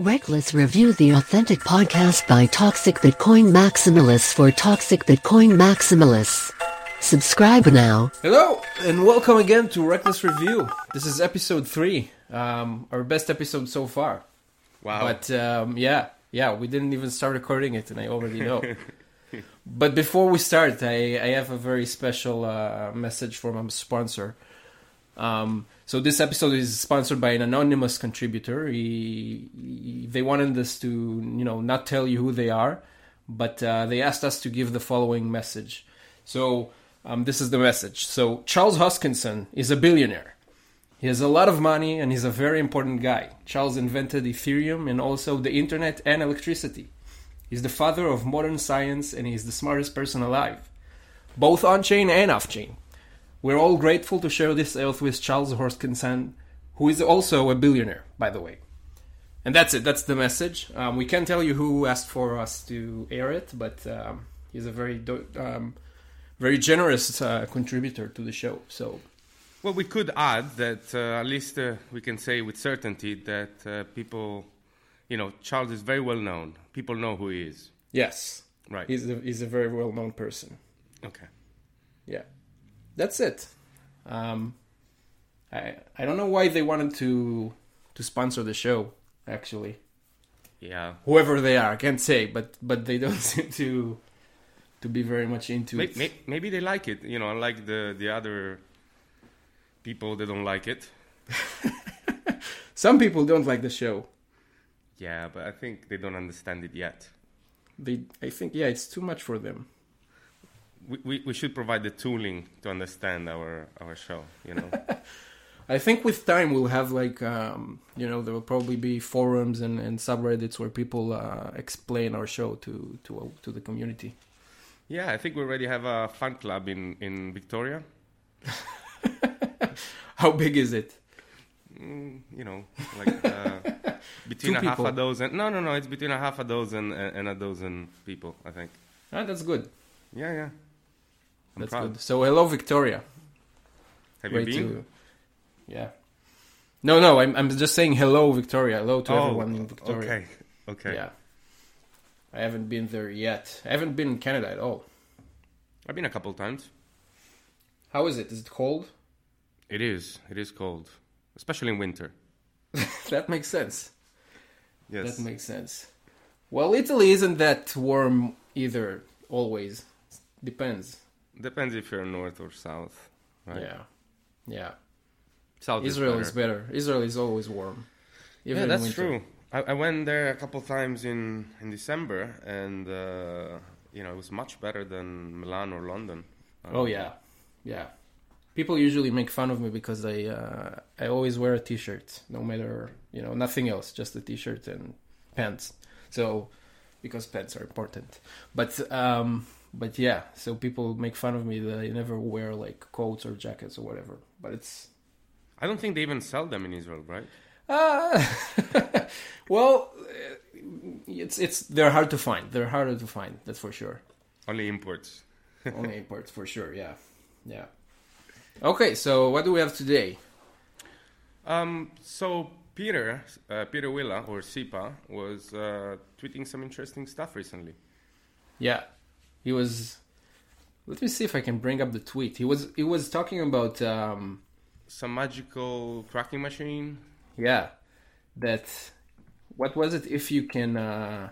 Reckless Review the authentic podcast by Toxic Bitcoin Maximalists for Toxic Bitcoin Maximalists. Subscribe now. Hello, and welcome again to Reckless Review. This is episode three, um, our best episode so far. Wow. But um, yeah, yeah, we didn't even start recording it, and I already know. but before we start, I, I have a very special uh, message from a sponsor. Um, so this episode is sponsored by an anonymous contributor. He, he- they wanted us to, you know, not tell you who they are, but uh, they asked us to give the following message. So um, this is the message. So Charles Hoskinson is a billionaire. He has a lot of money and he's a very important guy. Charles invented Ethereum and also the internet and electricity. He's the father of modern science and he's the smartest person alive, both on chain and off chain. We're all grateful to share this earth with Charles Hoskinson, who is also a billionaire, by the way. And that's it. That's the message. Um, we can't tell you who asked for us to air it, but um, he's a very, do- um, very generous uh, contributor to the show. So Well, we could add that uh, at least uh, we can say with certainty that uh, people, you know, Charles is very well known. People know who he is. yes, Right. he's a, he's a very well known person. okay. Yeah, that's it. Um, I I don't know why they wanted to to sponsor the show. Actually, Yeah. whoever they are, I can't say, but but they don't seem to to be very much into May- it. may- maybe they like it. You know, unlike the the other people, they don't like it. Some people don't like the show. Yeah, but I think they don't understand it yet. They, I think, yeah, it's too much for them. We, we, we should provide the tooling to understand our, our show, you know. I think with time we'll have like um, you know there will probably be forums and, and subreddits where people uh, explain our show to to to the community. yeah, I think we already have a fan club in, in Victoria. How big is it? Mm, you know, like uh, between Two a half a dozen. No, no, no. It's between a half a dozen and, and a dozen people. I think. Ah, that's good. Yeah, yeah. I'm That's proud. good. So hello, Victoria. Have Great you been? to- yeah. No, no. I'm I'm just saying hello, Victoria. Hello to Oh, everyone in Victoria. Okay. Okay. Yeah. I haven't been there yet. I haven't been in Canada at all. I've been a couple times. How is it? Is it cold? It is. It is cold, especially in winter. that makes sense. Yes. That makes sense. Well, Italy isn't that warm either. Always depends. Depends if you're north or south. Right. Yeah, yeah. South Israel is is better. better. Israel is always warm. Even yeah, that's true. I, I went there a couple times in in December, and uh, you know it was much better than Milan or London. Oh Um, yeah, yeah. People usually make fun of me because I uh, I always wear a t-shirt, no matter you know nothing else, just a t-shirt and pants. So because pants are important, but um, but yeah, so people make fun of me that I never wear like coats or jackets or whatever. But it's I don't think they even sell them in Israel, right? uh, well, uh, it's it's they're hard to find. They're harder to find. That's for sure. Only imports. Only imports for sure. Yeah, yeah. Okay, so what do we have today? Um, so Peter, uh, Pieter Wuille or Sipa was uh, tweeting some interesting stuff recently. Yeah, he was. Let me see if I can bring up the tweet. He was he was talking about um, Some magical cracking machine. yeah that what was it if you can uh,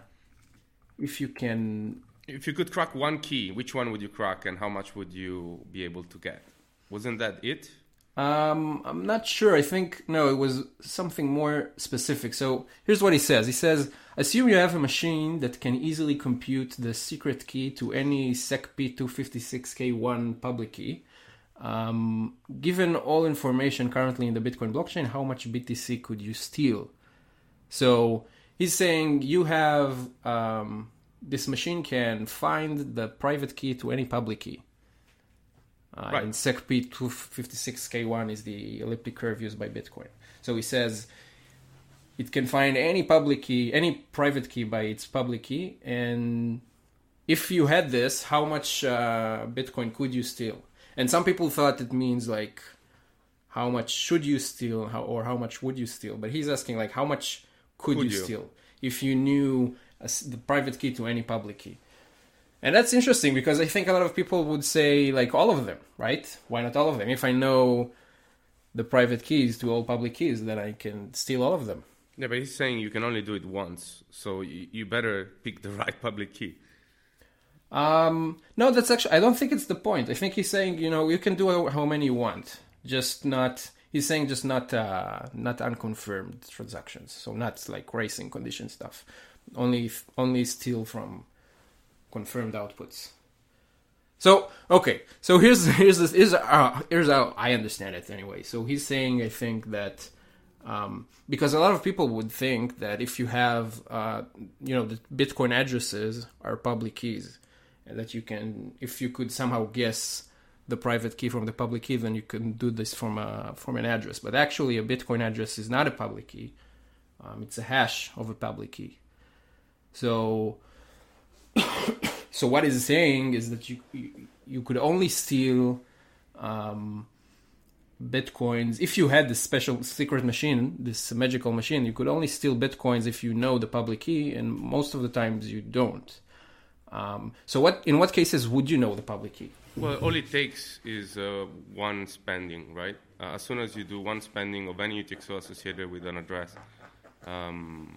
if you can If you could crack one key, which one would you crack, and how much would you be able to get? Wasn't that it? Um, I'm not sure. I think no, it was something more specific. So here's what he says. He says, assume you have a machine that can easily compute the secret key to any SecP 256K1 public key. Um, given all information currently in the Bitcoin blockchain, how much BTC could you steal? So he's saying you have um, this machine can find the private key to any public key. Uh, Right. And SecP 256K1 is the elliptic curve used by Bitcoin. So he says it can find any public key, any private key by its public key, and if you had this, how much uh, Bitcoin could you steal? And some people thought it means like how much should you steal, how, or how much would you steal? But he's asking like how much could, Could you, you? steal if you knew a the private key to any public key? And that's interesting because I think a lot of people would say like all of them, right? Why not all of them? If I know the private keys to all public keys, then I can steal all of them. Yeah, but he's saying you can only do it once, so you, you better pick the right public key. Um, no, that's actually I don't think it's the point. I think he's saying you know you can do how- how many you want, just not. He's saying just not uh, not unconfirmed transactions, so not like racing condition stuff. Only if, only steal from confirmed outputs. So okay, so here's here's this is uh, here's how I understand it anyway. So he's saying I think that um, because a lot of people would think that if you have uh, you know the Bitcoin addresses are public keys, and that you can if you could somehow guess the private key from the public key, then you can do this from a from an address. But actually, a Bitcoin address is not a public key; um, it's a hash of a public key. So so what he's saying is that you you, you could only steal um, bitcoins if you had this special secret machine, this magical machine. You could only steal bitcoins if you know the public key, and most of the times you don't. Um, so what in what cases would you know the public key? Well, all it takes is uh, one spending, right? Uh, as soon as you do one spending of any UTXO associated with an address, um,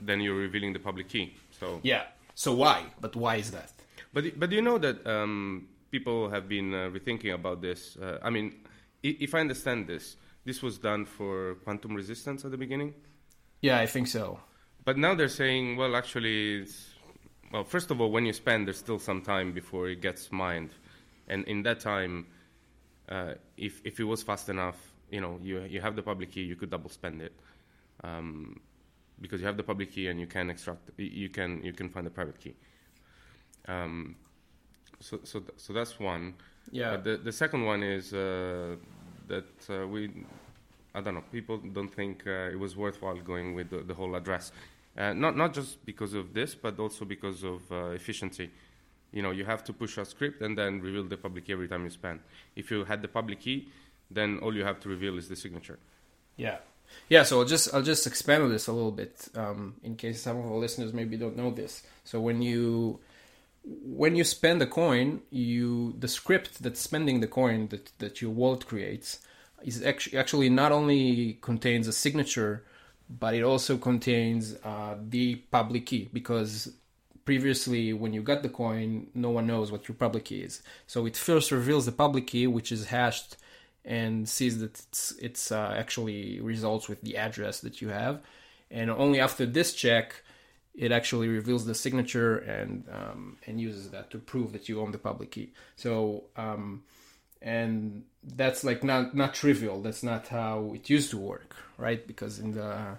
then you're revealing the public key. So, Yeah. So why? But why is that? but but you know that um, people have been uh, rethinking about this. Uh, I mean, if I understand this, this was done for quantum resistance at the beginning, Yeah, I think so. but now they're saying, well, actually, it's, well, first of all, when you spend, there's still some time before it gets mined, and in that time, uh, if if it was fast enough, you know, you you have the public key, you could double spend it, um, because you have the public key and you can extract, you- can you can find the private key. Um, so so th- so that's one. Yeah. But the the second one is uh, that uh, we, I don't know, people don't think uh, it was worthwhile going with the, the whole address. Uh, not not just because of this, but also because of uh, efficiency. You know, you have to push a script and then reveal the public key every time you spend. If you had the public key, then all you have to reveal is the signature. Yeah, yeah. So I'll just I'll just expand on this a little bit um, in case some of our listeners maybe don't know this. So when you when you spend a coin, you the script that's spending the coin that that your wallet creates is actually actually not only contains a signature, but it also contains uh, the public key because previously when you got the coin no one knows what your public key is so it first reveals the public key which is hashed and sees that it's it's uh, actually results with the address that you have. And only after this check it actually reveals the signature and um, and uses that to prove that you own the public key. So um, and that's like not not trivial. That's not how it used to work right? Because in the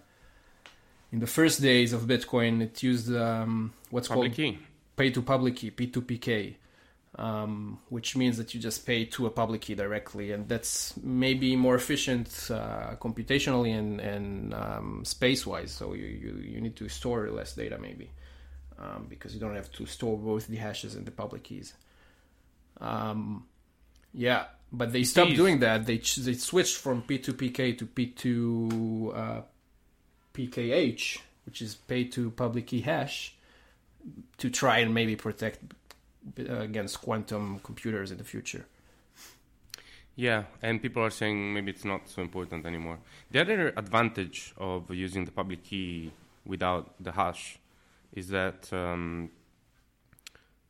in the first days of bitcoin it used um, what's Public called key. pay to public key p2pk um, which means that you just pay to a public key directly and that's maybe more efficient uh, computationally and, and um, space wise so you, you, you need to store less data maybe um, because you don't have to store both the hashes and the public keys. Um, yeah but they stopped Keys. doing that. They, they switched from p2pk to p2 uh, pkh which is pay to public key hash to try and maybe protect against quantum computers in the future. Yeah, and people are saying maybe it's not so important anymore. The other advantage of using the public key without the hash is that, um,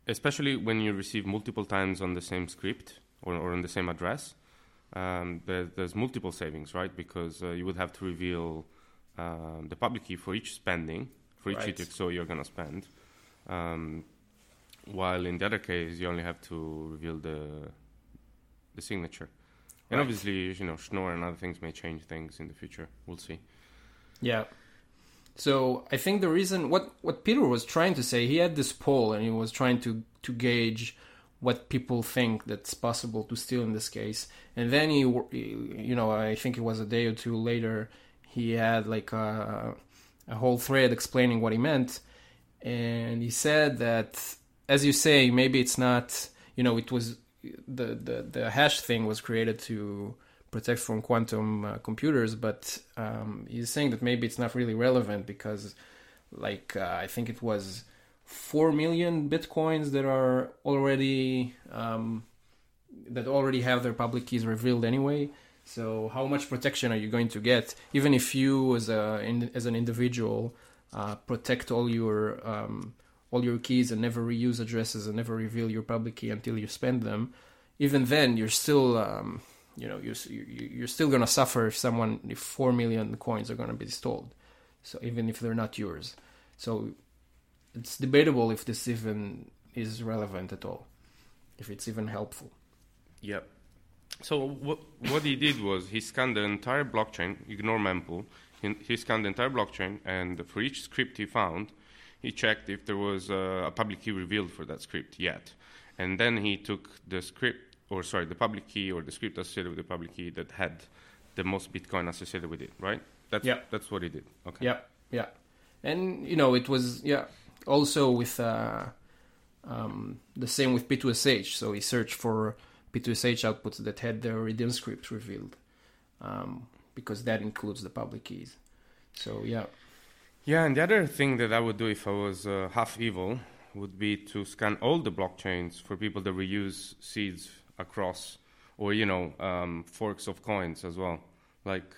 especially when you receive multiple times on the same script or, or on the same address, um, there, there's multiple savings, right? Because uh, you would have to reveal um, the public key for each spending, for each Right. UTXO you're going to spend. Um, while in the other case, you only have to reveal the the signature. And Right. obviously, you know, Schnorr and other things may change things in the future. We'll see. Yeah. So I think the reason what what Pieter was trying to say, he had this poll and he was trying to to gauge what people think that's possible to steal in this case. And then he, you know, I think it was a day or two later, he had like a, a whole thread explaining what he meant, and he said that, as you say, maybe it's not, you know, it was the the the hash thing was created to protect from quantum uh, computers, but um, he's saying that maybe it's not really relevant because, like, uh, I think it was four million bitcoins that are already um, that already have their public keys revealed anyway. So how much protection are you going to get, even if you, as a in, as an individual, uh, protect all your um, all your keys and never reuse addresses and never reveal your public key until you spend them? Even then, you're still um, you know you're you're still to suffer if someone if four million coins are to be stolen. So even if they're not yours, so it's debatable if this even is relevant at all, if it's even helpful. Yep. So what what he did was he scanned the entire blockchain, ignore mempool. He, he scanned the entire blockchain, and for each script he found, he checked if there was a, a public key revealed for that script yet, and then he took the script, or sorry, the public key or the script associated with the public key that had the most Bitcoin associated with it, right? That's Yeah. that's what he did. Okay. Yeah, yeah, and you know it was yeah also with uh, um, the same with P2SH. So he searched for P2SH outputs that had the redeem script revealed, um, because that includes the public keys. So yeah, Yeah, and the other thing that I would do if I was uh, half evil would be to scan all the blockchains for people that reuse seeds across, or you know, um, forks of coins as well. Like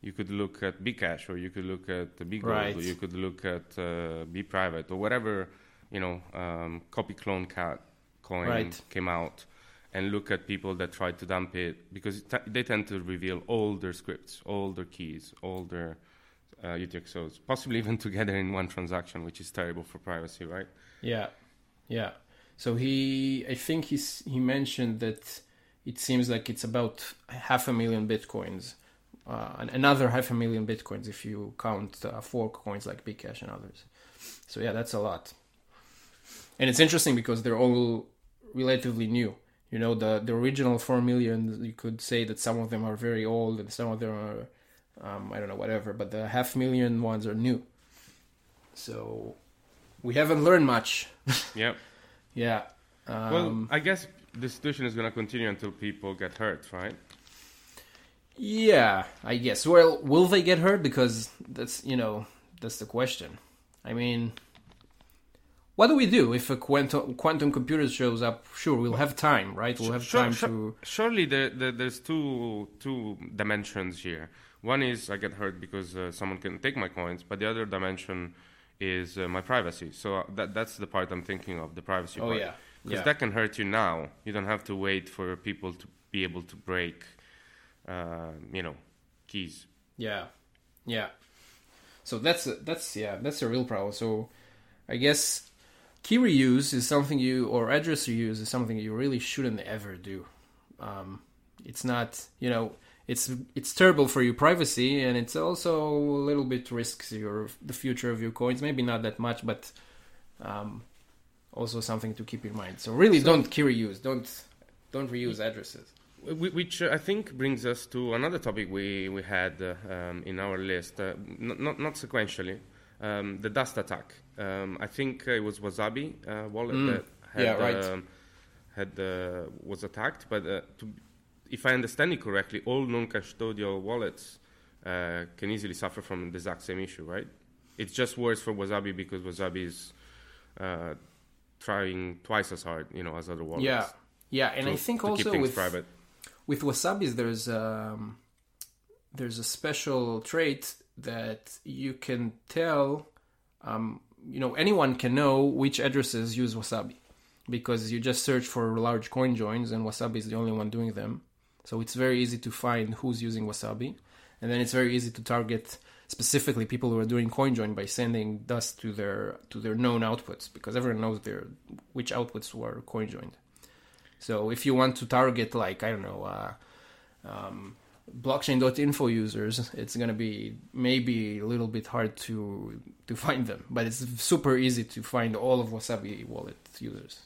you could look at Bcash, or you could look at the Bgold, Right. or you could look at uh, Bprivate, or whatever you know, um, copy clone cat coin Right. came out, and look at people that tried to dump it because it t- they tend to reveal all their scripts, all their keys, all their uh, UTXOs, possibly even together in one transaction, which is terrible for privacy, right? yeah, yeah. So he, I think he's he mentioned that it seems like it's about half a million bitcoins. Uh, another half a million bitcoins if you count uh, fork coins like Bcash and others. So yeah, that's a lot. And it's interesting because they're all relatively new. You know, the the original four million, you could say that some of them are very old and some of them are, um, I don't know, whatever. But the half million ones are new. So we haven't learned much. Yeah. Yeah. Um, well, I guess the situation is going to continue until people get hurt, right? Yeah, I guess. Well, will they get hurt? Because that's you know that's the question. I mean, what do we do if a quantum quantum computer shows up? Sure, we'll have time, right? We'll have Sure- time sure- to. Surely there, there, there's two two dimensions here. One is I get hurt because uh, someone can take my coins, but the other dimension is uh, my privacy. So uh, that that's the part I'm thinking of, the privacy Oh part. yeah, Because yeah, that can hurt you now. You don't have to wait for people to be able to break, uh, you know, keys. yeah, yeah. So that's a, that's yeah that's a real problem. So I guess key reuse is something you or address reuse is something you really shouldn't ever do. Um, it's not you know it's it's terrible for your privacy and it's also a little bit risks your the future of your coins. Maybe not that much, but um, also something to keep in mind. So really, don't key reuse. Don't don't reuse addresses. Which I think brings us to another topic we we had uh, um, in our list, uh, not, not not sequentially, um, the dust attack. Um, I think it was Wasabi uh, wallet Mm. that had Yeah, right. um, had uh, was attacked. But uh, to, if I understand it correctly, all non-custodial wallets uh, can easily suffer from the exact same issue, right? It's just worse for Wasabi because Wasabi is uh, trying twice as hard, you know, as other wallets. Yeah, yeah, and to- I think also with private. with wasabis there's um there's a special trait that you can tell um you know anyone can know which addresses use wasabi because you just search for large coin joins and wasabi is the only one doing them so it's very easy to find who's using wasabi and then it's very easy to target specifically people who are doing CoinJoin by sending dust to their to their known outputs because everyone knows their which outputs were coin joined so if you want to target like I don't know uh, um, blockchain.info users, it's gonna be maybe a little bit hard to to find them, but it's super easy to find all of Wasabi wallet users.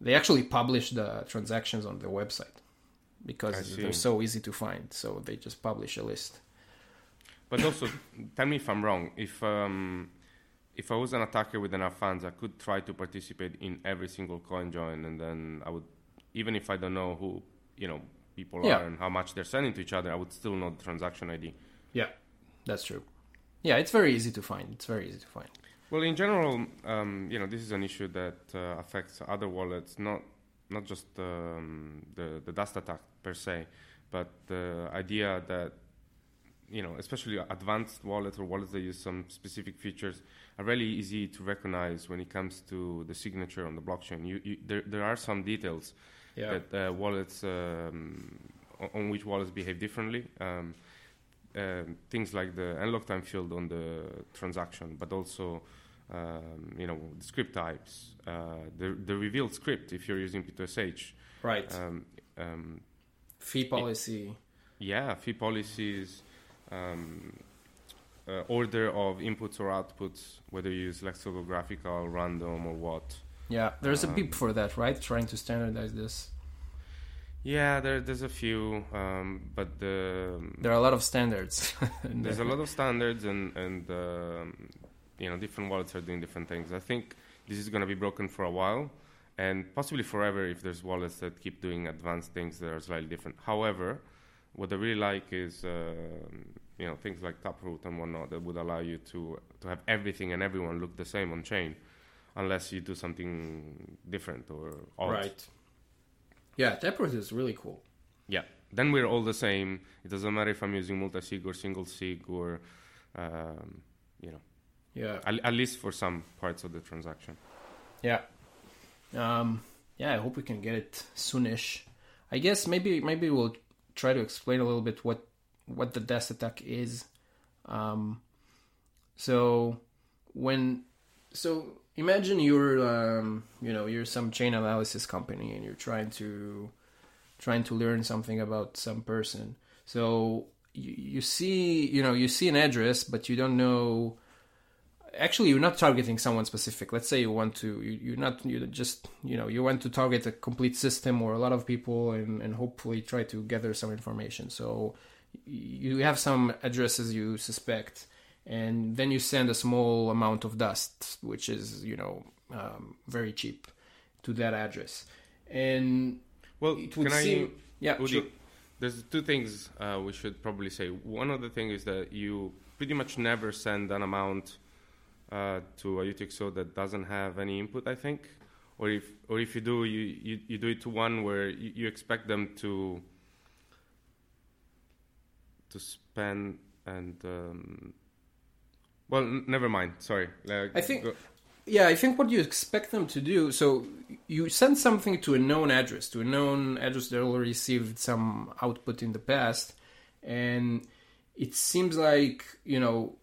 They actually publish the transactions on their website because they're so easy to find. So they just publish a list. But also, tell me if I'm wrong. If um, if I was an attacker with enough funds, I could try to participate in every single coin join, and then I would, even if I don't know who, you know, people Yeah. are and how much they're sending to each other, I would still know the transaction ID. Yeah, that's true. Yeah, it's very easy to find. It's very easy to find. Well, in general, um, you know, this is an issue that uh, affects other wallets, not not just um, the the dust attack per se, but the idea that you know, especially advanced wallets or wallets that use some specific features, are really easy to recognize when it comes to the signature on the blockchain. You, you, there, there are some details Yeah. that uh, wallets um, on, on which wallets behave differently. Um, um things like the unlock time field on the transaction, but also um, you know the script types, uh, the the revealed script if you're using P2SH. right. Um, um, Fee policy. yeah, fee policies, um, uh, order of inputs or outputs, whether you use lexicographical, random, or what. Yeah, there's a Um, BIP for that, right? Trying to standardize this. Yeah, there, there's a few, um, but the There are a lot of standards. there's a lot of standards and and um, you know different wallets are doing different things. I think this is going to be broken for a while and possibly forever if there's wallets that keep doing advanced things that are slightly different. However, what I really like is um you know things like Taproot and whatnot that would allow you to to have everything and everyone look the same on chain, unless you do something different or odd. Right. Yeah, Taproot is really cool. Yeah. Then we're all the same. It doesn't matter if I'm using multi-sig or single sig or, um, you know, Yeah. at, at least for some parts of the transaction. Yeah. Um, yeah, I hope we can get it soonish. I guess maybe maybe we'll try to explain a little bit what what the dust attack is. Um, so when so imagine you're um, you know you're some chain analysis company and you're trying to trying to learn something about some person. So you, you see you know you see an address but you don't know actually you're not targeting someone specific let's say you want to you, you're not you just you know you want to target a complete system or a lot of people and, and hopefully try to gather some information so you have some addresses you suspect and then you send a small amount of dust which is you know um, very cheap to that address and Well, it would can I, seem yeah sure. there's two things uh, we should probably say. One of the things is that you pretty much never send an amount uh, to a UTXO that doesn't have any input, I think. Or if, or if you do, you, you, you do it to one where you, you expect them to to spend and um, well, n- never mind. Sorry. Like, I think- go- Yeah, I think what you expect them to do. So you send something to a known address, to a known address that already received some output in the past, and it seems like you know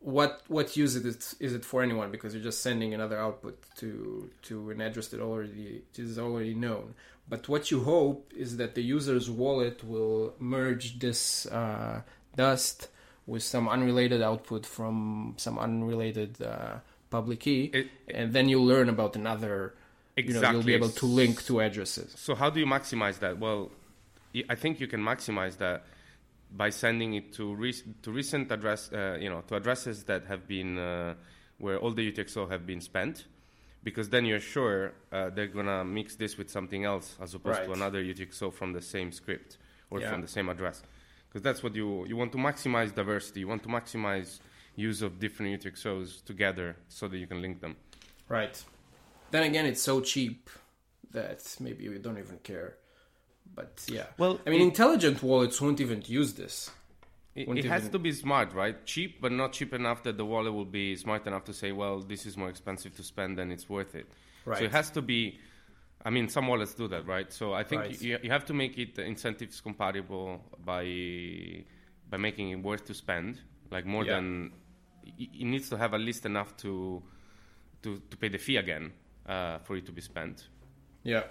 what what use is it is it for anyone because you're just sending another output to to an address that already is already known. But what you hope is that the user's wallet will merge this uh, dust with some unrelated output from some unrelated uh, public key, It- and then you'll learn about another. You know, you'll be able to link to addresses. So how do you maximize that? Well, i think you can maximize that by sending it to re- to recent address, uh, you know, to addresses that have been uh, where all the UTXO have been spent, because then you're sure uh, they're gonna mix this with something else as opposed to another UTXO from the same script or Yeah. from the same address, because that's what you you want to maximize diversity. You want to maximize use of different UTXOs together so that you can link them. Right. Then again, it's so cheap that maybe we don't even care. But yeah. Well, I mean, it- intelligent wallets won't even use this. It, it has even- to be smart, right? Cheap, but not cheap enough that the wallet will be smart enough to say, well, this is more expensive to spend than it's worth it. Right. So it has to be. I mean, some wallets do that, right? So I think Right. you, you have to make it incentives compatible by by making it worth to spend, like more Yeah. than. It it needs to have at least enough to to, to pay the fee again uh, for it to be spent. Yeah.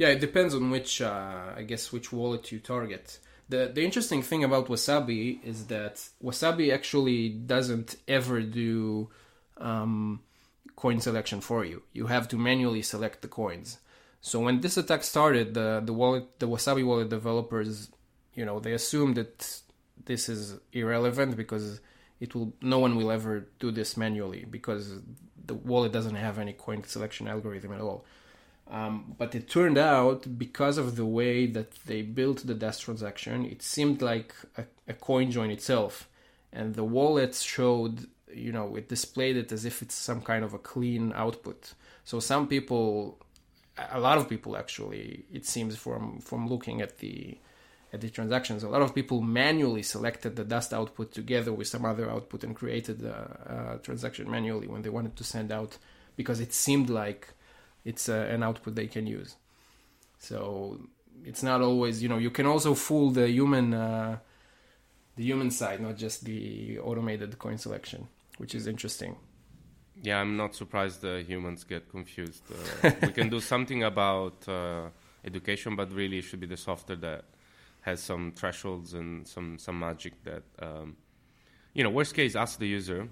Yeah, it depends on which, uh, I guess, which wallet you target. The the interesting thing about Wasabi is that Wasabi actually doesn't ever do um, coin selection for you. You have to manually select the coins. So when this attack started, the the wallet, the Wasabi wallet developers, you know, they assumed that this is irrelevant because it will no one will ever do this manually because the wallet doesn't have any coin selection algorithm at all. Um, but it turned out because of the way that they built the Dust transaction, it seemed like a, a coin join itself, and the wallet showed, you know, it displayed it as if it's some kind of a clean output. So some people, a lot of people actually, it seems from from looking at the at the transactions, a lot of people manually selected the Dust output together with some other output and created a, a transaction manually when they wanted to send out because it seemed like it's uh, an output they can use. So it's not always, you know, you can also fool the human, uh, the human side, not just the automated coin selection, which is interesting. Yeah, I'm not surprised the humans get confused. Uh, we can do something about uh, education, but really it should be the software that has some thresholds and some some magic that, um, you know, worst case, ask the user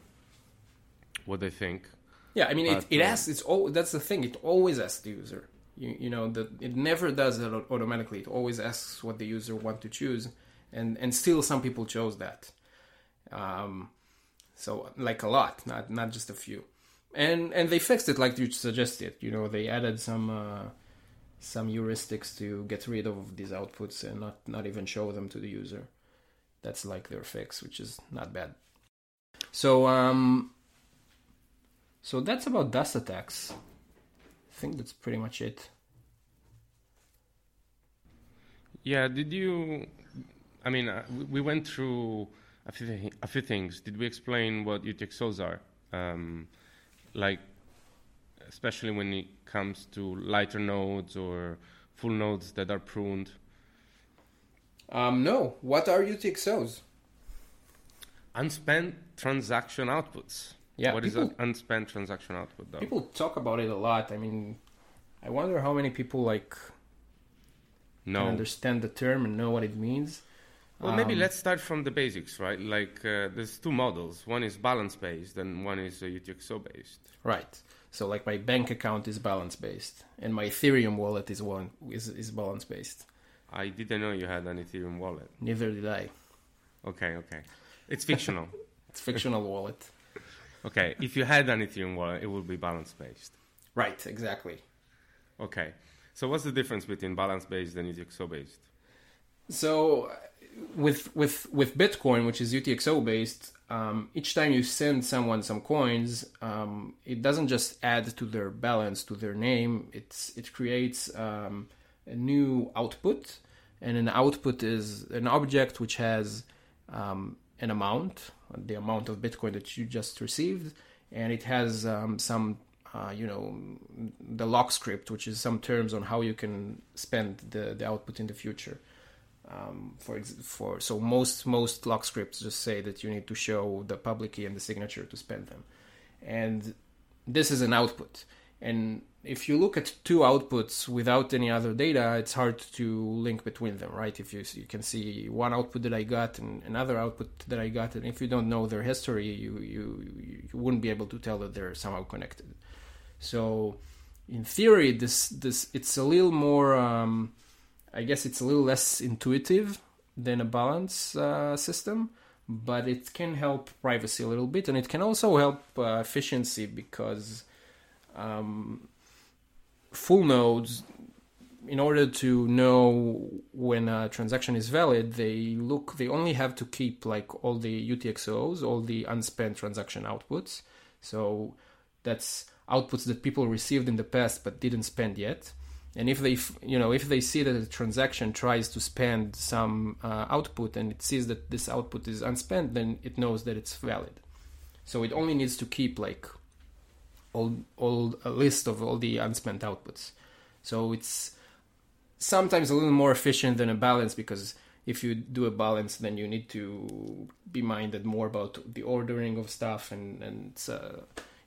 what they think yeah, I mean, But, it, it uh, asks. It's all. That's the thing. It always asks the user. You, you know that it never does it automatically. It always asks what the user want to choose, and and still some people chose that. Um, so like a lot, not not just a few, and and they fixed it like you suggested. You know, they added some uh, some heuristics to get rid of these outputs and not not even show them to the user. That's like their fix, which is not bad. So um, so that's about dust attacks. I think that's pretty much it. Yeah, did you? I mean, uh, we- we went through a few, thi- a few things. Did we explain what UTXOs are? Um, like, especially when it comes to lighter nodes or full nodes that are pruned. Um, no. What are UTXOs? Unspent transaction outputs. Yeah, What is people- an unspent transaction output, though? People talk about it a lot. I mean, I wonder how many people like no. understand the term and know what it means. Well, maybe Um, let's start from the basics, right? Like, uh, there's two models. One is balance based, and one is uh, UTXO based. Right. So like my bank account is balance based, and my Ethereum wallet is one is is balance based. I didn't know you had an Ethereum wallet. Neither did I. Okay, okay. It's fictional. It's fictional wallet. Okay, if you had an Ethereum wallet, it would be balance based. Right. Exactly. Okay. So what's the difference between balance based and UTXO based? So with with with Bitcoin, which is UTXO based, um, each time you send someone some coins, um, it doesn't just add to their balance to their name. It's it creates um, a new output, and an output is an object which has um, an amount, the amount of Bitcoin that you just received, and it has um, some. Uh, you know the lock script, which is some terms on how you can spend the, the output in the future um, for for so most most lock scripts just say that you need to show the public key and the signature to spend them, and this is an output. And if you look at two outputs without any other data, it's hard to link between them, right? If you you can see one output that I got and another output that I got, and if you don't know their history, you you you wouldn't be able to tell that they're somehow connected. So, in theory, this this it's a little more. Um, I guess it's a little less intuitive than a balance uh, system, but it can help privacy a little bit, and it can also help uh, efficiency because um, full nodes, in order to know when a transaction is valid, they look. They only have to keep like all the UTXOs, all the unspent transaction outputs. So that's outputs that people received in the past but didn't spend yet and if they you know if they see that a transaction tries to spend some uh, output and it sees that this output is unspent then it knows that it's valid so it only needs to keep like all all a list of all the unspent outputs so it's sometimes a little more efficient than a balance because if you do a balance then you need to be minded more about the ordering of stuff and and uh,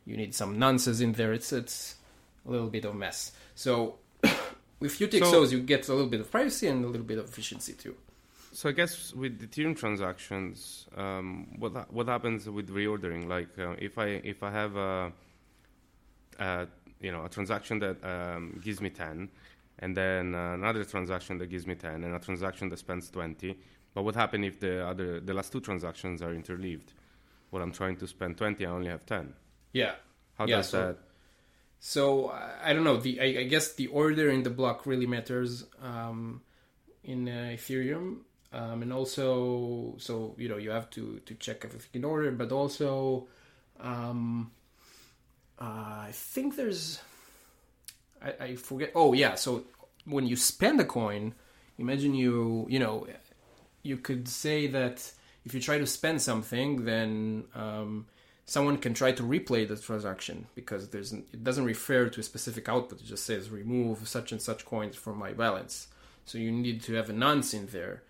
you need some nonces in there it's it's a little bit of mess so with UTXOs, So- you get a little bit of privacy and a little bit of efficiency too. So I guess with the Ethereum transactions, um, what what happens with reordering? Like uh, if I if I have a, a you know a transaction that um, gives me ten, and then uh, another transaction that gives me ten, and a transaction that spends twenty. But what happens if the other the last two transactions are interleaved? Well, I'm trying to spend twenty, I only have ten. Yeah. How Yeah, does so- that? so I- I don't know. The I, I guess the order in the block really matters um, in uh, Ethereum, um, and also so you know you have to to check everything in order, but also um, uh, I think there's I, I forget. Oh yeah, so when you spend a coin, imagine you you know you could say that if you try to spend something, then um, someone can try to replay the transaction because there's it doesn't refer to a specific output. It just says remove such and such coins from my balance. So you need to have a nonce in there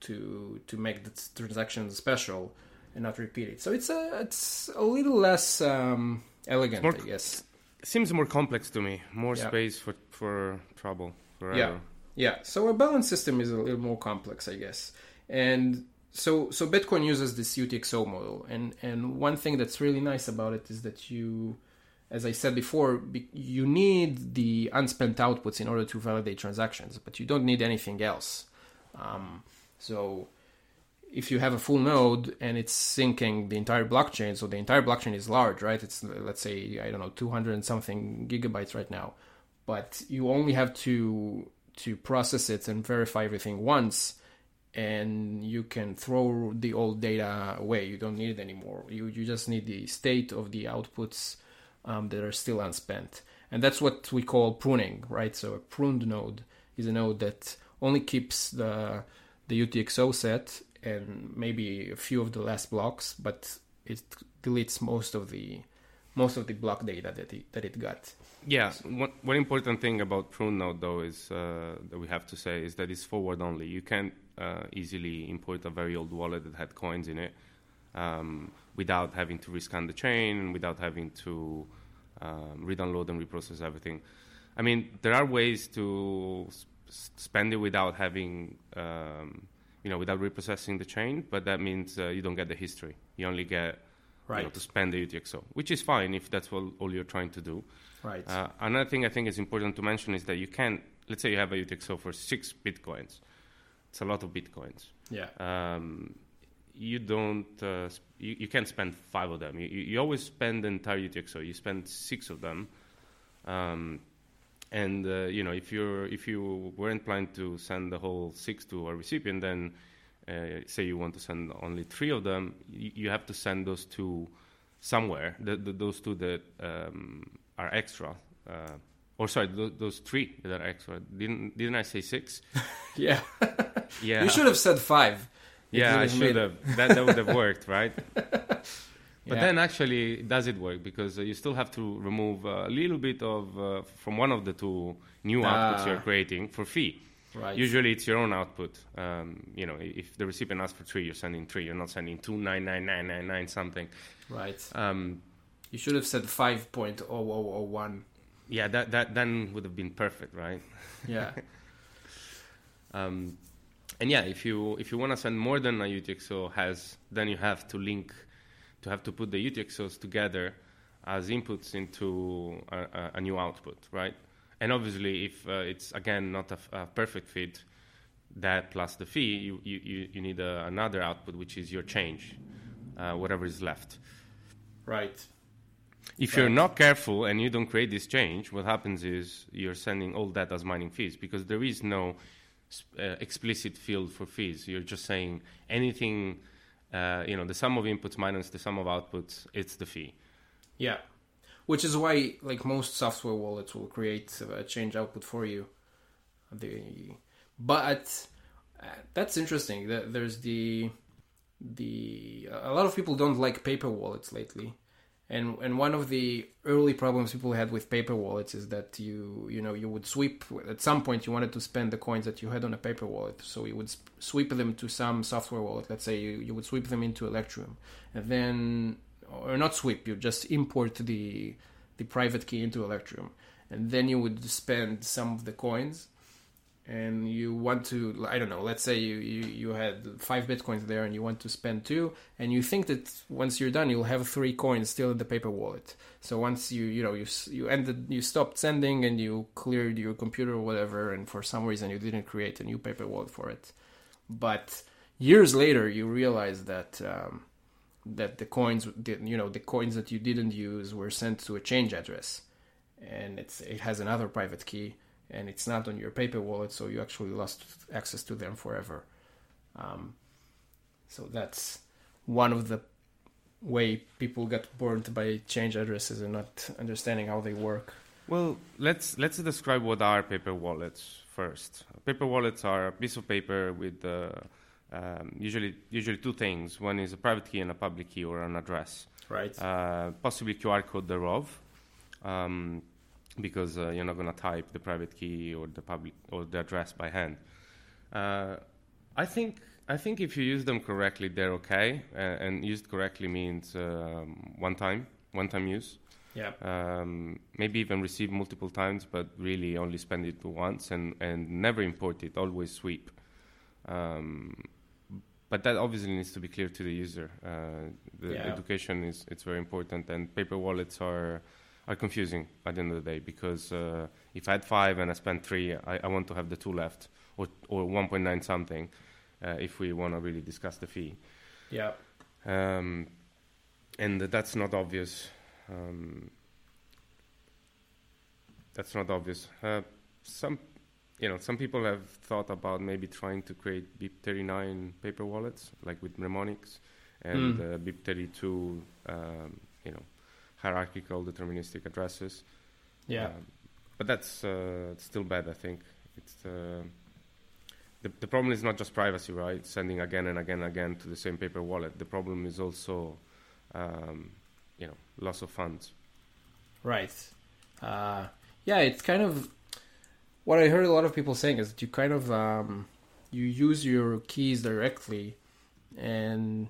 to to make the transaction special and not repeat it. So it's a it's a little less um, elegant, more- I guess. Seems more complex to me. More Yeah. space for for trouble. For Yeah. Yeah, so a balance system is a little more complex, I guess. And so so Bitcoin uses this UTXO model, and and one thing that's really nice about it is that you, as I said before, you need the unspent outputs in order to validate transactions, but you don't need anything else. Um, so if you have a full node and it's syncing the entire blockchain, so the entire blockchain is large, right? It's let's say I don't know 200 and something gigabytes right now, but you only have to to process it and verify everything once, and you can throw the old data away. You don't need it anymore. You you just need the state of the outputs um, that are still unspent, and that's what we call pruning, right? So a pruned node is a node that only keeps the the UTXO set and maybe a few of the last blocks, but it deletes most of the most of the block data that it, that it got. Yeah, one, one important thing about Prune Node, though, is uh, that we have to say is that it's forward only. You can't uh, easily import a very old wallet that had coins in it um, without having to rescan the chain and without having to um, re-download and reprocess everything. I mean, there are ways to s- spend it without having, um, you know, without reprocessing the chain, but that means uh, you don't get the history. You only get you know, to spend the UTXO, which is fine if that's what, all you're trying to do. Right. Uh, another thing I think is important to mention is that you can, let's say you have a UTXO for six bitcoins. It's a lot of bitcoins. yeah. Um, you don't, uh, you, you can't spend five of them. You, you, you always spend the entire UTXO. You spend six of them. Um, and uh, you know, if you're if you weren't planning to send the whole six to a recipient, then uh, say you want to send only three of them, you, you have to send those two somewhere. The, the, those two that um, are extra, uh, or sorry, those, those three that are extra. Didn't didn't I say six? yeah. Yeah, You should have said five. It Yeah, I should have. That, that would have worked, right? But Yeah. then actually, does it work? Because uh, you still have to remove a little bit of uh, from one of the two new outputs Ah. you're creating for fee. Right. Usually, it's your own output. Um, you know, if the recipient asks for three, you're sending three. You're not sending two nine nine nine nine nine something. Right. Um, You should have said five point oh oh oh one. yeah, that that then would have been perfect, right? Yeah. Um, and yeah, if you if you want to send more than a UTXO has, then you have to link, to have to put the UTXOs together as inputs into a, a, new output, right? And obviously, if uh, it's again not a, perfect fit, that plus the fee, you you, you, need a, another output, which is your change, uh, whatever is left. right. If you're not careful and you don't create this change, what happens is you're sending all that as mining fees because there is no uh, explicit field for fees. You're just saying anything, uh, you know, the sum of inputs minus the sum of outputs, it's the fee. Yeah. Which is why, like most software wallets, will create a change output for you. The, but uh, that's interesting. That there's the the a lot of people don't like paper wallets lately, and and one of the early problems people had with paper wallets is that you you know you would sweep at some point you wanted to spend the coins that you had on a paper wallet, so you would sweep them to some software wallet. Let's say you, you would sweep them into Electrum, and then or not sweep, you just import the the private key into Electrum, and then you would spend some of the coins and you want to i don't know let's say you, you you had five bitcoins there and you want to spend two and you think that once you're done you'll have three coins still in the paper wallet. So once you you know you you ended you stopped sending and you cleared your computer or whatever and for some reason you didn't create a new paper wallet for it. But years later you realize that um, that the coins didn't—you know the coins that you didn't use were sent to a change address. And it's it has another private key, and it's not on your paper wallet, so you actually lost access to them forever. Um, so that's one of the way people get burned by change addresses and not understanding how they work. Well, let's let's describe what are paper wallets first. Paper wallets are a piece of paper with uh, um, usually usually two things. One is a private key and a public key or an address. Right. Uh, possibly QR code thereof, um, because uh, you're not going to type the private key or the public or the address by hand. Uh, I think I think if you use them correctly, they're okay. Uh, and used correctly means um, one time, one time use. Yeah. Um, maybe even receive multiple times, but really only spend it once and, and never import it, always sweep. Um, but that obviously needs to be clear to the user. Uh, the Yeah. education is it's very important, and paper wallets are are confusing at the end of the day because uh, if I had five and I spent three, I, I want to have the two left or or 1.9 something. Uh, if we want to really discuss the fee, Yeah. um, and that's not obvious. Um, that's not obvious. Uh, some, you know, some people have thought about maybe trying to create BIP39 paper wallets, like with mnemonics, and Mm. uh, BIP32, um, you know, hierarchical deterministic addresses. Yeah. Um, but that's uh, still bad. I think it's uh, the the problem is not just privacy, right? Sending again and again and again to the same paper wallet. The problem is also, um, you know, loss of funds. Right. Uh, yeah, it's kind of what I heard a lot of people saying is that you kind of um, you use your keys directly, and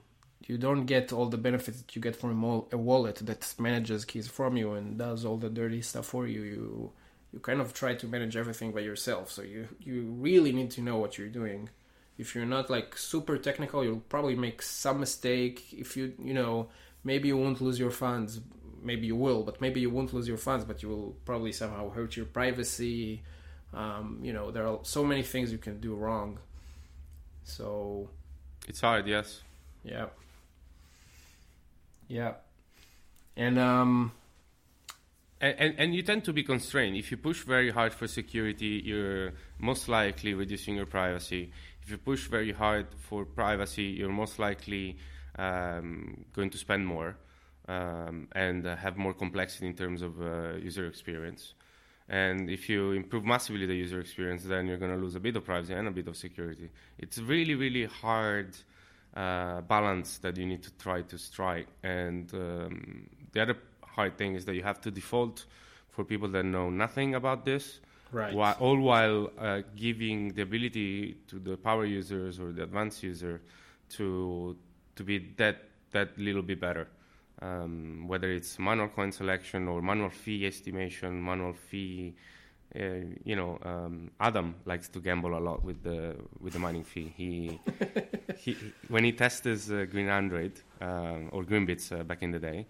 you don't get all the benefits that you get from a, wallet that manages keys from you and does all the dirty stuff for you. You you kind of try to manage everything by yourself. So you you really need to know what you're doing. If you're not like super technical, you'll probably make some mistake. If you you know maybe you won't lose your funds, maybe you will, but maybe you won't lose your funds, but you will probably somehow hurt your privacy. Um, you know, there are so many things you can do wrong. So, It's hard, yes. yeah. Yeah. And, um, And, and, you tend to be constrained. If you push very hard for security, you're most likely reducing your privacy. If you push very hard for privacy, you're most likely um, going to spend more um, and uh, have more complexity in terms of uh, user experience. And if you improve massively the user experience, then you're going to lose a bit of privacy and a bit of security. It's really, really hard uh, balance that you need to try to strike. And um, the other hard thing is that you have to default for people that know nothing about this, right. while, all while uh, giving the ability to the power users or the advanced user to to be that that little bit better. Um, whether it's manual coin selection or manual fee estimation, manual fee, you know, um, Adam likes to gamble a lot with the with the mining fee. He, he when he tested uh, Green Android um, or Greenbits uh, back in the day,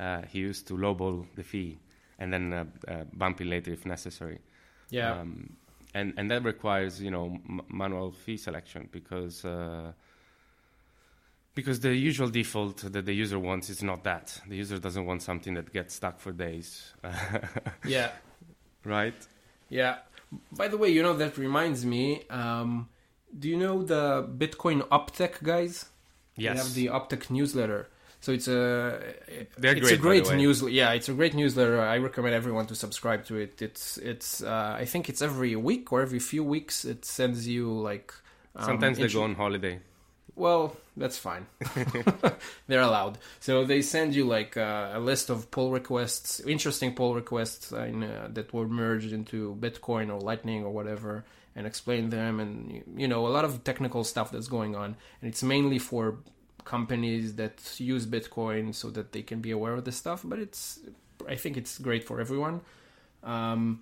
uh, he used to lowball the fee and then bump it later if necessary. Yeah. Um, and and that requires you know m- manual fee selection because uh, because the usual default that the user wants is not that. The user doesn't want something that gets stuck for days, yeah. right? Yeah. By the way, you know, that reminds me, um, do you know the Bitcoin Optech guys? Yes. They have the Optech newsletter. So it's a They're it's great, a great newsletter. Yeah, it's a great newsletter. I recommend everyone to subscribe to it. It's it's uh, I think it's every week or every few weeks. It sends you like um, Sometimes they go on holiday. Well, that's fine. They're allowed. So they send you like uh, a list of pull requests, interesting pull requests in, uh, that were merged into Bitcoin or Lightning or whatever, and explain them. And you know, a lot of technical stuff that's going on. And it's mainly for companies that use Bitcoin so that they can be aware of this stuff. But it's, I think it's great for everyone. Um,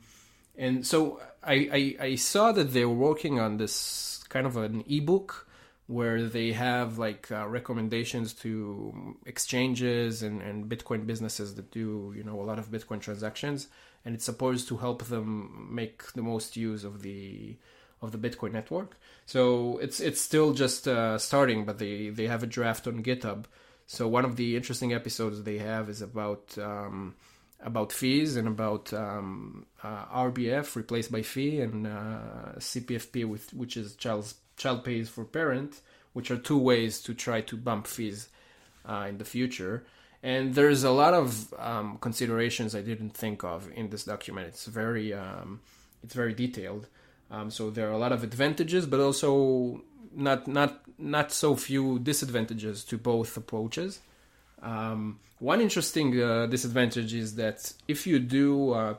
and so I, I I saw that they were working on this kind of an ebook where they have like uh, recommendations to exchanges and, and Bitcoin businesses that do you know a lot of Bitcoin transactions, and it's supposed to help them make the most use of the of the Bitcoin network. So it's it's still just uh, starting, but they they have a draft on GitHub. So one of the interesting episodes they have is about um, about fees and about um, uh, RBF replaced by fee and uh, CPFP, with which is child child pays for parent, which are two ways to try to bump fees uh, in the future. And there's a lot of um, considerations I didn't think of in this document. It's very um, it's very detailed. Um, so there are a lot of advantages, but also not not not so few disadvantages to both approaches. Um, one interesting uh, disadvantage is that if you do uh,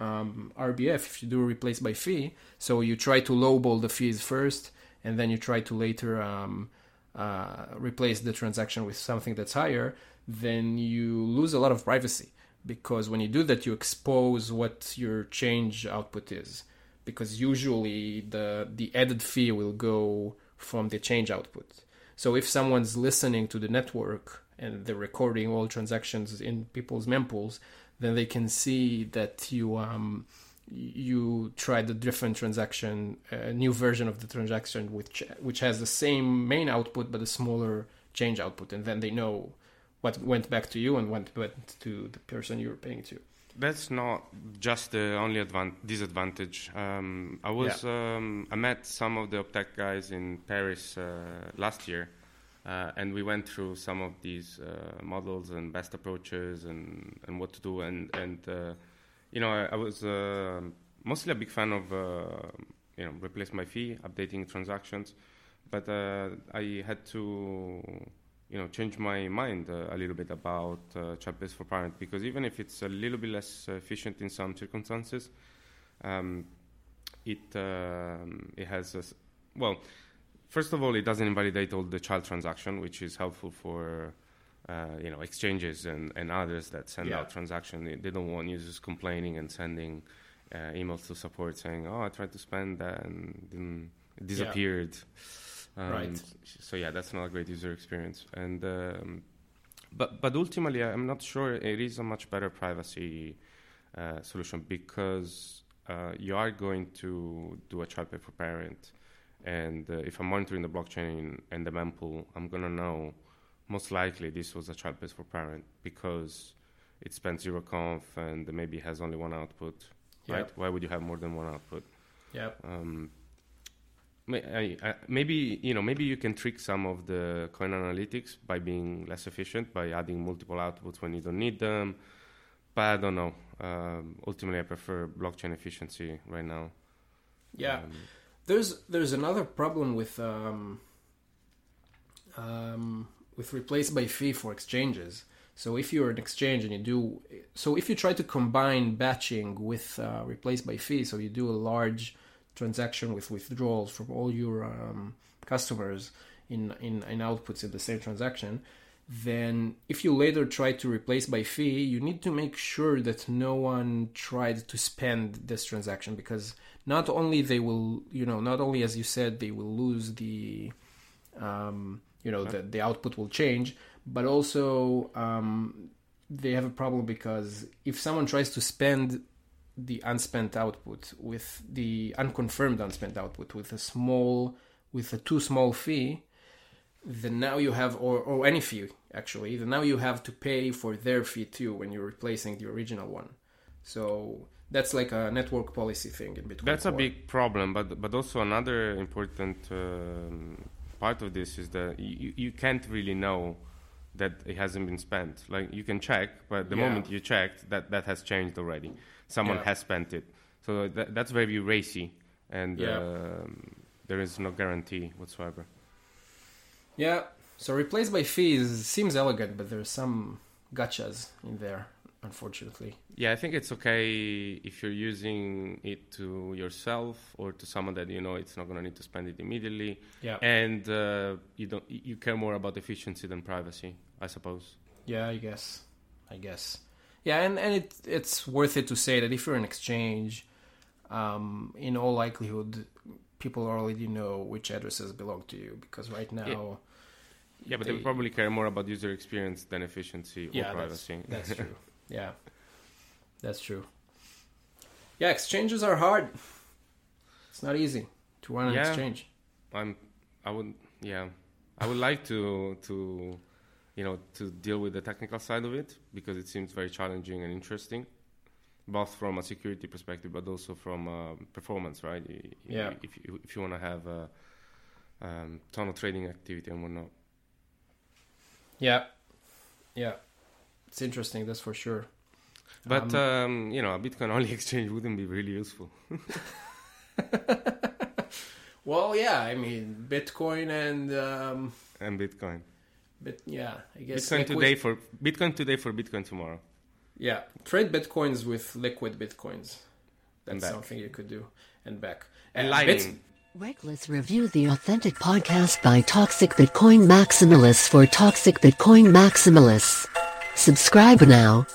um, RBF, if you do replace by fee, so you try to lowball the fees first, and then you try to later um, uh, replace the transaction with something that's higher, then you lose a lot of privacy because when you do that, you expose what your change output is. Because usually the the added fee will go from the change output. So if someone's listening to the network and they're recording all transactions in people's mempools, then they can see that you um, you try the different transaction, a new version of the transaction which which has the same main output but a smaller change output, and then they know what went back to you and what went to the person you were paying to. That's not just the only advan- disadvantage. Um, I was yeah. um, I met some of the Optech guys in Paris uh, last year, uh, and we went through some of these uh, models and best approaches and, and what to do. And and uh, you know I, I was uh, mostly a big fan of uh, you know replace by fee, updating transactions, but I had to you know change my mind uh, a little bit about uh, child for parent because even if it's a little bit less efficient in some circumstances, um, it um, it has a, well. First of all, it doesn't invalidate all the child transaction, which is helpful for uh, you know exchanges and, and others that send yeah. out transaction. They, they, don't want users complaining and sending uh, emails to support saying, "Oh, I tried to spend that and then it disappeared." Yeah. Um, right. So yeah, that's not a great user experience. And um, but but ultimately, I'm not sure it is a much better privacy uh, solution because uh, you are going to do a child pay for parent, and uh, if I'm monitoring the blockchain and the mempool, I'm gonna know most likely this was a child pay for parent because it spends zero conf and maybe has only one output. Yep. Right? Why would you have more than one output? Yeah. Um, maybe you know maybe you can trick some of the coin analytics by being less efficient by adding multiple outputs when you don't need them but i don't know um, ultimately i prefer blockchain efficiency right now yeah um, there's there's another problem with um, um, with replace by fee for exchanges. So if you're an exchange and you do so if you try to combine batching with uh, replace by fee so you do a large transaction with withdrawals from all your um, customers in, in, in outputs in the same transaction, then if you later try to replace by fee, you need to make sure that no one tried to spend this transaction because not only they will, you know, not only as you said they will lose the, um, you know, the the output will change, but also um, they have a problem because if someone tries to spend the unspent output with the unconfirmed unspent output with a small with a too small fee then now you have or, or any fee actually then now you have to pay for their fee too when you're replacing the original one. So that's like a network policy thing in between that's a big problem but but also another important um, part of this is that you, you can't really know that it hasn't been spent like you can check but the yeah. moment you checked that that has changed already someone yeah. has spent it. So that, that's very racy, and yeah. Um, there is no guarantee whatsoever. Yeah. So replaced by fees seems elegant, but there's some gotchas in there, unfortunately. Yeah, I think it's okay if you're using it to yourself or to someone that you know it's not going to need to spend it immediately. Yeah. And uh, you don't you care more about efficiency than privacy, I suppose. Yeah, I guess. I guess. Yeah, and, and it, it's worth it to say that if you're an exchange, um, in all likelihood, people already know which addresses belong to you because right now. Yeah, yeah but they, they probably care more about user experience than efficiency yeah, or privacy. That's, that's true. Yeah, that's true. Yeah, exchanges are hard. It's not easy to run an yeah, exchange. I'm. I would. Yeah, I would like to to you know, to deal with the technical side of it because it seems very challenging and interesting, both from a security perspective, but also from uh, performance, right? Yeah. If you, if you want to have a um, ton of trading activity and whatnot. Yeah, yeah, it's interesting. That's for sure. But Um, um, you know, a Bitcoin only exchange wouldn't be really useful. Well, yeah, I mean, Bitcoin and um, And Bitcoin, But yeah, I guess Bitcoin liquid- today for Bitcoin today for Bitcoin tomorrow. Yeah, trade bitcoins with liquid bitcoins. That's something you could do, and back. And Uh, bits- Lightning. Reckless Review the authentic podcast by Toxic Bitcoin Maximalists for Toxic Bitcoin Maximalists. Subscribe now.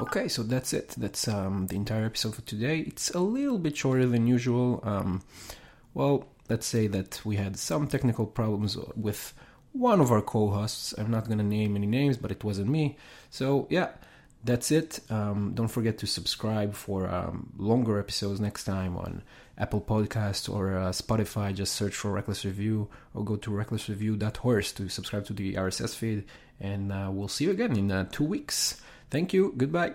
Okay, so that's it. That's um, the entire episode for today. It's a little bit shorter than usual. Um, well, let's say that we had some technical problems with one of our co-hosts. I'm not gonna name any names, but it wasn't me. So yeah, that's it. Um, don't forget to subscribe for um, longer episodes next time on Apple Podcast or uh, Spotify. Just search for Reckless Review or go to recklessreview.horse to subscribe to the RSS feed. And uh, we'll see you again in uh, two weeks. Thank you. Goodbye.